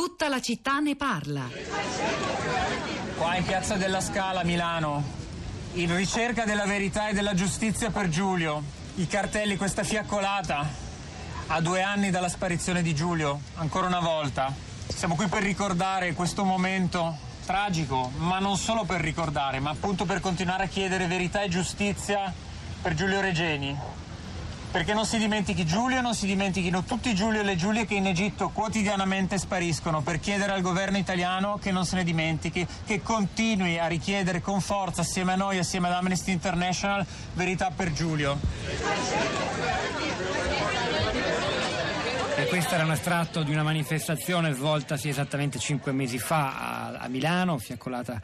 Tutta la città ne parla. Qua in Piazza della Scala, Milano, in ricerca della verità e della giustizia per Giulio. I cartelli, questa fiaccolata, a due anni dalla sparizione di Giulio, ancora una volta. Siamo qui per ricordare questo momento tragico, ma non solo per ricordare, ma appunto per continuare a chiedere verità e giustizia per Giulio Regeni, perché non si dimentichi Giulio non si dimentichino tutti Giulio e le Giulie che in Egitto quotidianamente spariscono per chiedere al governo italiano che non se ne dimentichi, che continui a richiedere con forza assieme a noi, assieme ad Amnesty International, verità per Giulio. Questo era un estratto di una manifestazione svoltasi esattamente cinque mesi fa a, a Milano, fiaccolata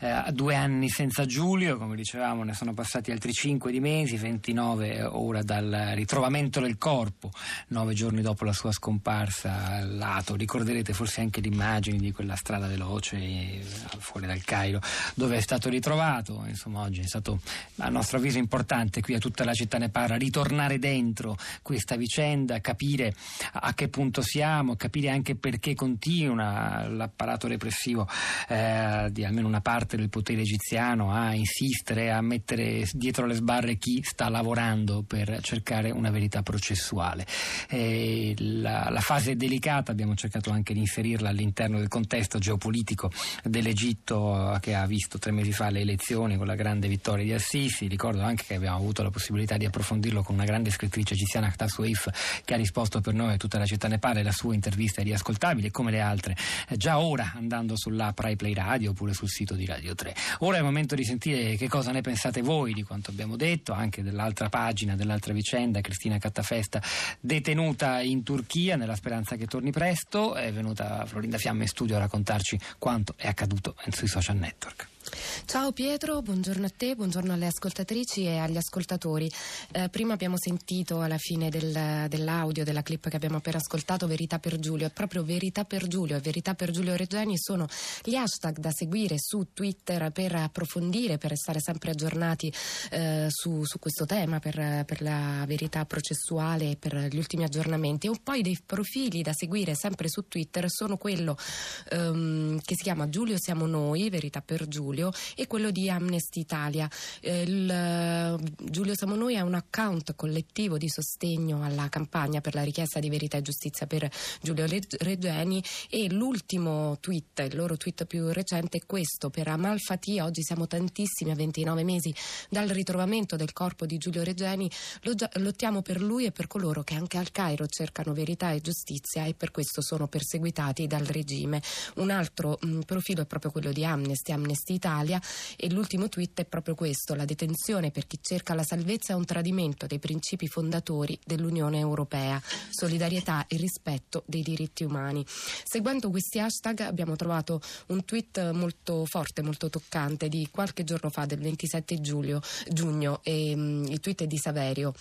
eh, due anni senza Giulio, come dicevamo ne sono passati altri cinque di mesi, 29 ora dal ritrovamento del corpo, nove giorni dopo la sua scomparsa al lato. Ricorderete forse anche le immagini di quella strada veloce eh, fuori dal Cairo dove è stato ritrovato. Insomma, oggi è stato a nostro avviso importante qui a tutta la città ne parla ritornare dentro questa vicenda, capire a che punto siamo, capire anche perché continua l'apparato repressivo eh, di almeno una parte del potere egiziano a insistere, a mettere dietro le sbarre chi sta lavorando per cercare una verità processuale. Eh, la, la fase delicata abbiamo cercato anche di inserirla all'interno del contesto geopolitico dell'Egitto che ha visto tre mesi fa le elezioni con la grande vittoria di Assisi. Ricordo anche che abbiamo avuto la possibilità di approfondirlo con una grande scrittrice egiziana, Khata Suif, che ha risposto per noi tutta la città ne parla e la sua intervista è riascoltabile come le altre eh, già ora andando sull'app Rai Play Radio oppure sul sito di Radio 3. Ora è il momento di sentire che cosa ne pensate voi di quanto abbiamo detto, anche dell'altra pagina, dell'altra vicenda, Cristina Cattafesta detenuta in Turchia nella speranza che torni presto, è venuta Florinda Fiamme in studio a raccontarci quanto è accaduto sui social network. Ciao Pietro, buongiorno a te, buongiorno alle ascoltatrici e agli ascoltatori. Eh, prima abbiamo sentito alla fine del, dell'audio, della clip che abbiamo appena ascoltato, Verità per Giulio. È proprio Verità per Giulio e Verità per Giulio Regeni sono gli hashtag da seguire su Twitter per approfondire, per restare sempre aggiornati eh, su, su, questo tema, per, per, la verità processuale e per gli ultimi aggiornamenti. E poi dei profili da seguire sempre su Twitter sono quello ehm, che si chiama Giulio siamo noi, Verità per Giulio Giulio e quello di Amnesty Italia. Eh, il, eh, Giulio Samonoi è un account collettivo di sostegno alla campagna per la richiesta di verità e giustizia per Giulio Regeni e l'ultimo tweet, il loro tweet più recente è questo per Amal Fati, oggi siamo tantissimi a 29 mesi dal ritrovamento del corpo di Giulio Regeni, lottiamo per lui e per coloro che anche al Cairo cercano verità e giustizia e per questo sono perseguitati dal regime. Un altro mh, profilo è proprio quello di Amnesty, Amnesty Italia Italia e l'ultimo tweet è proprio questo, la detenzione per chi cerca la salvezza è un tradimento dei principi fondatori dell'Unione Europea, solidarietà e rispetto dei diritti umani. Seguendo questi hashtag abbiamo trovato un tweet molto forte, molto toccante di qualche giorno fa, del 27 giugno, giugno e, um, il tweet è di Saverio.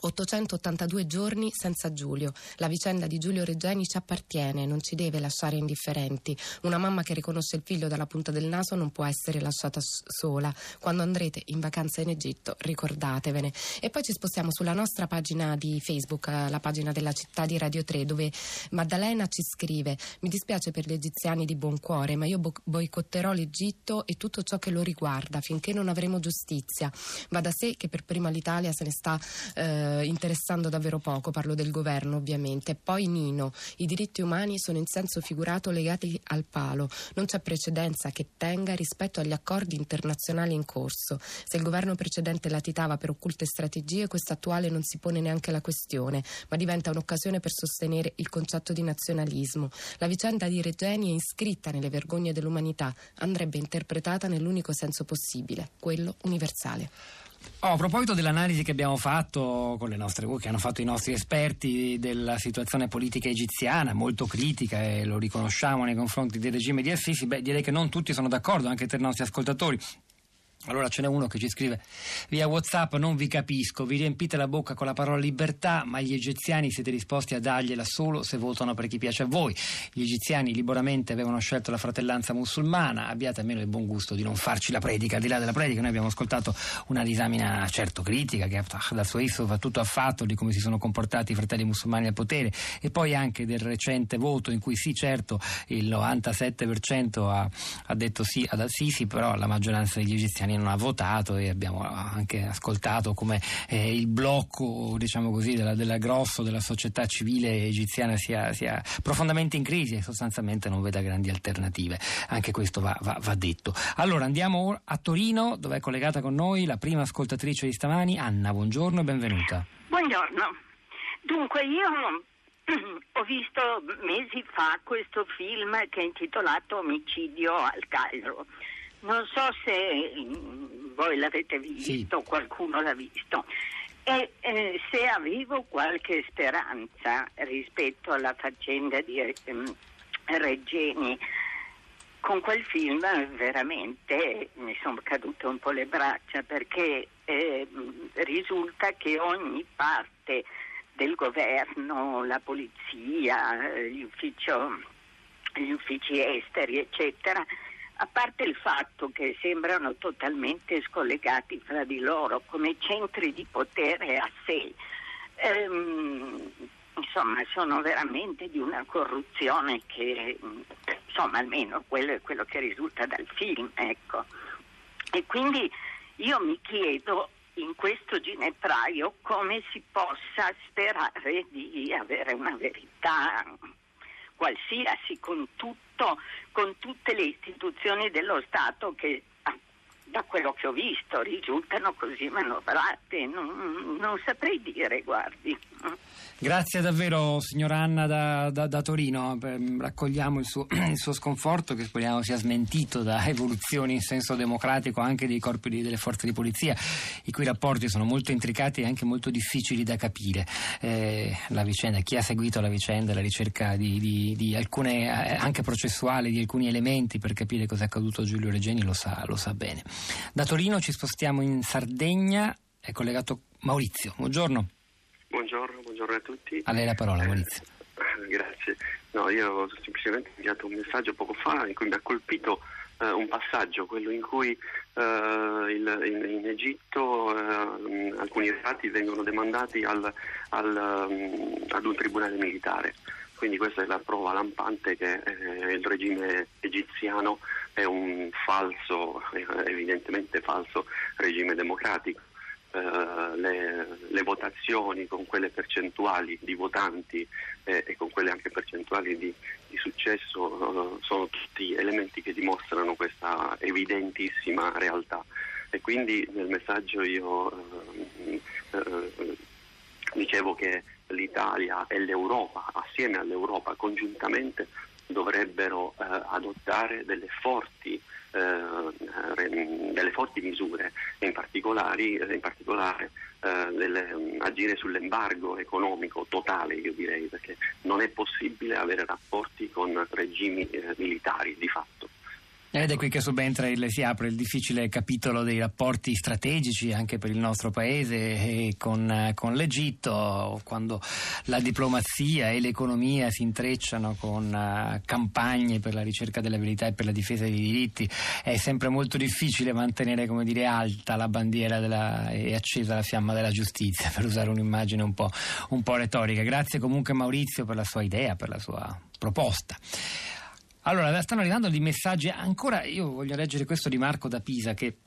882 giorni senza Giulio. La vicenda di Giulio Regeni ci appartiene, non ci deve lasciare indifferenti. Una mamma che riconosce il figlio dalla punta del naso non può essere lasciata sola. Quando andrete in vacanza in Egitto, ricordatevene. E poi ci spostiamo sulla nostra pagina di Facebook, eh, la pagina della città di Radio 3, dove Maddalena ci scrive: Mi dispiace per gli egiziani di buon cuore, ma io bo- boicotterò l'Egitto e tutto ciò che lo riguarda finché non avremo giustizia. Va da sé che per prima l'Italia se ne sta. Eh, eh, interessando davvero poco, parlo del governo ovviamente. Poi Nino, i diritti umani sono in senso figurato legati al palo, non c'è precedenza che tenga rispetto agli accordi internazionali in corso. Se il governo precedente latitava per occulte strategie, questo attuale non si pone neanche la questione, ma diventa un'occasione per sostenere il concetto di nazionalismo. La vicenda di Regeni è iscritta nelle vergogne dell'umanità, andrebbe interpretata nell'unico senso possibile, quello universale. Oh, a proposito dell'analisi che abbiamo fatto con le nostre che hanno fatto i nostri esperti della situazione politica egiziana, molto critica e lo riconosciamo nei confronti del regime di Assisi, beh, direi che non tutti sono d'accordo, anche tra i nostri ascoltatori Allora ce n'è uno che ci scrive via Whatsapp: Non vi capisco, vi riempite la bocca con la parola libertà, ma gli egiziani siete disposti a dargliela solo se votano per chi piace a voi. Gli egiziani liberamente avevano scelto la fratellanza musulmana. Abbiate almeno il buon gusto di non farci la predica. Al di là della predica, noi abbiamo ascoltato una disamina certo critica che da Suizo va tutto affatto di come si sono comportati i fratelli musulmani al potere e poi anche del recente voto in cui sì, certo, il 97% ha, ha detto sì ad Al-Sisi, però la maggioranza degli egiziani italiani non ha votato e abbiamo anche ascoltato come eh, il blocco diciamo così, della, della, grosso della società civile egiziana sia, sia, profondamente in crisi e sostanzialmente non veda grandi alternative. Anche questo va, va, va detto. Allora andiamo a Torino dove è collegata con noi la prima ascoltatrice di stamani, Anna. Buongiorno e benvenuta. Buongiorno. Dunque io ho visto mesi fa questo film che è intitolato Omicidio al Cairo. Non so se mm, voi l'avete visto, sì. qualcuno l'ha visto. E eh, se avevo qualche speranza rispetto alla faccenda di eh, Reggeni, con quel film veramente mi sono cadute un po' le braccia perché eh, risulta che ogni parte del governo, la polizia, gli, ufficio, gli uffici esteri, eccetera, a parte il fatto che sembrano totalmente scollegati fra di loro come centri di potere a sé, ehm, insomma sono veramente di una corruzione che, insomma almeno quello è quello che risulta dal film, ecco. E quindi io mi chiedo in questo ginepraio come si possa sperare di avere una verità qualsiasi con tutto con tutte le istituzioni dello Stato che ah, da quello che ho visto risultano così manovrate, non, non saprei dire, guardi. Grazie davvero signora Anna da, da, da Torino, raccogliamo il suo, il suo, sconforto che speriamo sia smentito da evoluzioni in senso democratico anche dei corpi di, delle forze di polizia, i cui rapporti sono molto intricati e anche molto difficili da capire. Eh, vicenda, chi ha seguito la vicenda, la ricerca di, di, di, alcune, eh, anche processuali, di alcuni elementi per capire cosa è accaduto a Giulio Regeni lo sa, lo sa bene. Da Torino ci spostiamo in Sardegna, è collegato Maurizio, buongiorno. Buongiorno, buongiorno a tutti. A lei la parola, Maurizio. Eh, grazie. No, io ho semplicemente inviato un messaggio poco fa in cui mi ha colpito eh, un passaggio, quello in cui eh, il, in, in, Egitto eh, alcuni reati vengono demandati al, al, um, ad un tribunale militare. Quindi questa è la prova lampante che eh, il regime egiziano è un falso, evidentemente falso regime democratico eh, le, le, votazioni con quelle percentuali di votanti eh, e con quelle anche percentuali di, di successo eh, sono tutti elementi che dimostrano questa evidentissima realtà. E quindi nel messaggio io eh, eh, dicevo che l'Italia e l'Europa assieme all'Europa congiuntamente dovrebbero adottare delle forti eh, delle forti misure, in, eh, in particolare eh, delle, mm, agire sull'embargo economico totale, io direi, perché non è possibile avere rapporti con regimi eh, militari di fatto. Ed è qui che subentra il, si apre il difficile capitolo dei rapporti strategici anche per il nostro paese con, con, l'Egitto, quando la diplomazia e l'economia si intrecciano con uh, campagne per la ricerca della verità e per la difesa dei diritti, è sempre molto difficile mantenere dire, alta la bandiera della, e accesa la fiamma della giustizia, per usare un'immagine un po', un po' retorica. Grazie comunque Maurizio per la sua idea, per la sua proposta. Allora, stanno arrivando dei messaggi, ancora io voglio leggere questo di Marco da Pisa che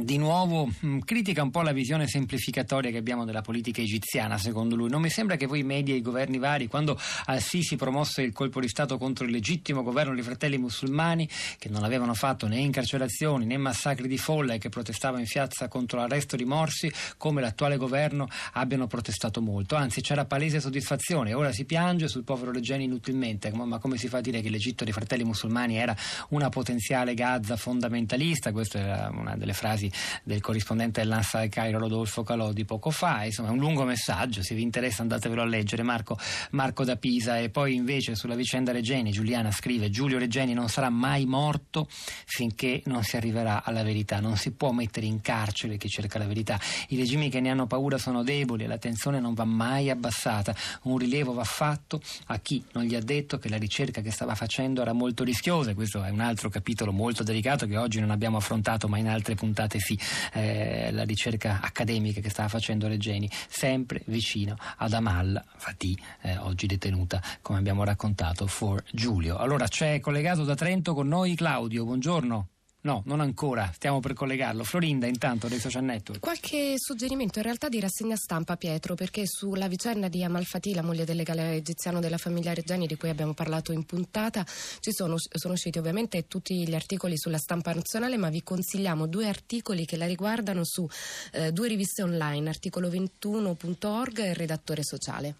di nuovo mm, critica un po' la visione semplificatoria che abbiamo della politica egiziana, secondo lui. Non mi sembra che voi media e i governi vari, quando Al-Sisi promosse il colpo di Stato contro il legittimo governo dei fratelli musulmani, che non avevano fatto né incarcerazioni né massacri di folla e che protestavano in piazza contro l'arresto di Morsi, come l'attuale governo abbiano protestato molto. Anzi, c'era palese soddisfazione. Ora si piange sul povero Regeni inutilmente. Ma come si fa a dire che l'Egitto dei fratelli musulmani era una potenziale Gaza fondamentalista? Questa era una delle frasi l'analisi del corrispondente dell'Ansa del Cairo Rodolfo Calò di poco fa. Insomma, è un lungo messaggio, se vi interessa andatevelo a leggere. Marco, Marco da Pisa. E poi invece sulla vicenda Regeni, Giuliana scrive: Giulio Regeni non sarà mai morto finché non si arriverà alla verità. Non si può mettere in carcere chi cerca la verità. I regimi che ne hanno paura sono deboli e l'attenzione non va mai abbassata. Un rilievo va fatto a chi non gli ha detto che la ricerca che stava facendo era molto rischiosa. Questo è un altro capitolo molto delicato che oggi non abbiamo affrontato, ma in altre puntate sì. Eh, la ricerca accademica che stava facendo Regeni, sempre vicino ad Amal Fatih, eh, oggi detenuta, come abbiamo raccontato, for Giulio. Allora c'è collegato da Trento con noi Claudio, buongiorno. No, non ancora, stiamo per collegarlo. Florinda, intanto, dei social network. Qualche suggerimento in realtà di rassegna stampa, Pietro, perché sulla vicenda di Amalfati, la moglie del legale egiziano della famiglia Reggiani, di cui abbiamo parlato in puntata, ci sono, sono usciti ovviamente tutti gli articoli sulla stampa nazionale, ma vi consigliamo due articoli che la riguardano su eh, due riviste online, articolo21.org e Redattore Sociale.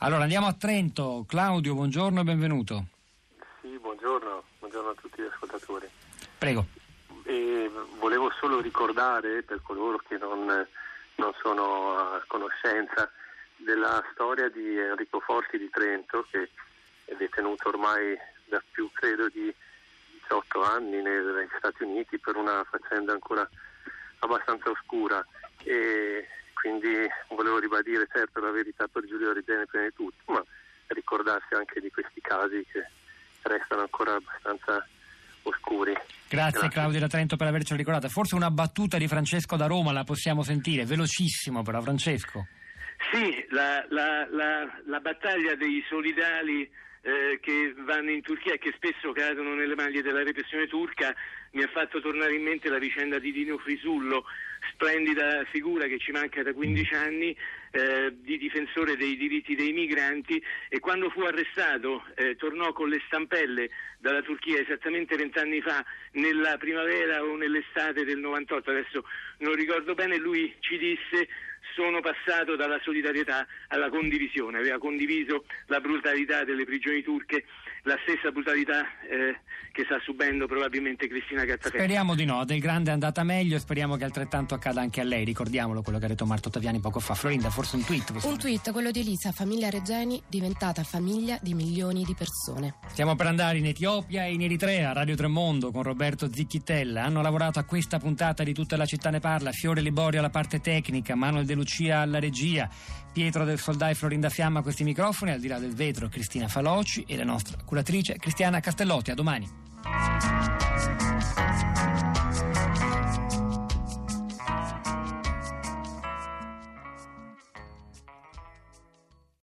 Allora andiamo a Trento. Claudio, buongiorno e benvenuto. Sì, buongiorno, buongiorno a tutti gli ascoltatori. Prego. E volevo solo ricordare per coloro che non, non sono a conoscenza della storia di Enrico Forti di Trento che è detenuto ormai da più credo di 18 anni negli Stati Uniti per una faccenda ancora abbastanza oscura. E quindi volevo ribadire certo la verità per Giulio Regeni prima di tutto ma ricordarsi anche di questi casi che restano ancora abbastanza oscuri. Grazie, Grazie. Claudio da Trento per averci ricordato. Forse una battuta di Francesco da Roma la possiamo sentire, velocissimo però Francesco. Sì, la, la, la, la battaglia dei solidali eh, che vanno in Turchia e che spesso cadono nelle maglie della repressione turca mi ha fatto tornare in mente la vicenda di Dino Frisullo, splendida figura che ci manca da 15 anni eh, di difensore dei diritti dei migranti e quando fu arrestato eh, tornò con le stampelle dalla Turchia esattamente vent'anni fa nella primavera o nell'estate del 98, adesso non ricordo bene, lui ci disse sono passato dalla solidarietà alla condivisione, aveva condiviso la brutalità delle prigioni turche, la stessa brutalità eh, che sta subendo probabilmente Cristina Gattaferri. Speriamo di no, del grande è andata meglio e speriamo che altrettanto accada anche a lei, ricordiamolo quello che ha detto Marto Taviani poco fa. Florinda, forse un tweet? Un tweet, quello di Elisa, famiglia Regeni diventata famiglia di milioni di persone. Stiamo per andare in Etiopia e in Eritrea, Radio Tremondo con Roberto Zicchittella. Hanno lavorato a questa puntata di Tutta la città ne parla, Fiore Liborio alla parte tecnica, Manuel De Lucia alla regia, Pietro del Soldai Florinda Fiamma a questi microfoni, al di là del vetro Cristina Faloci e la nostra curatrice Cristiana Castellotti. A domani.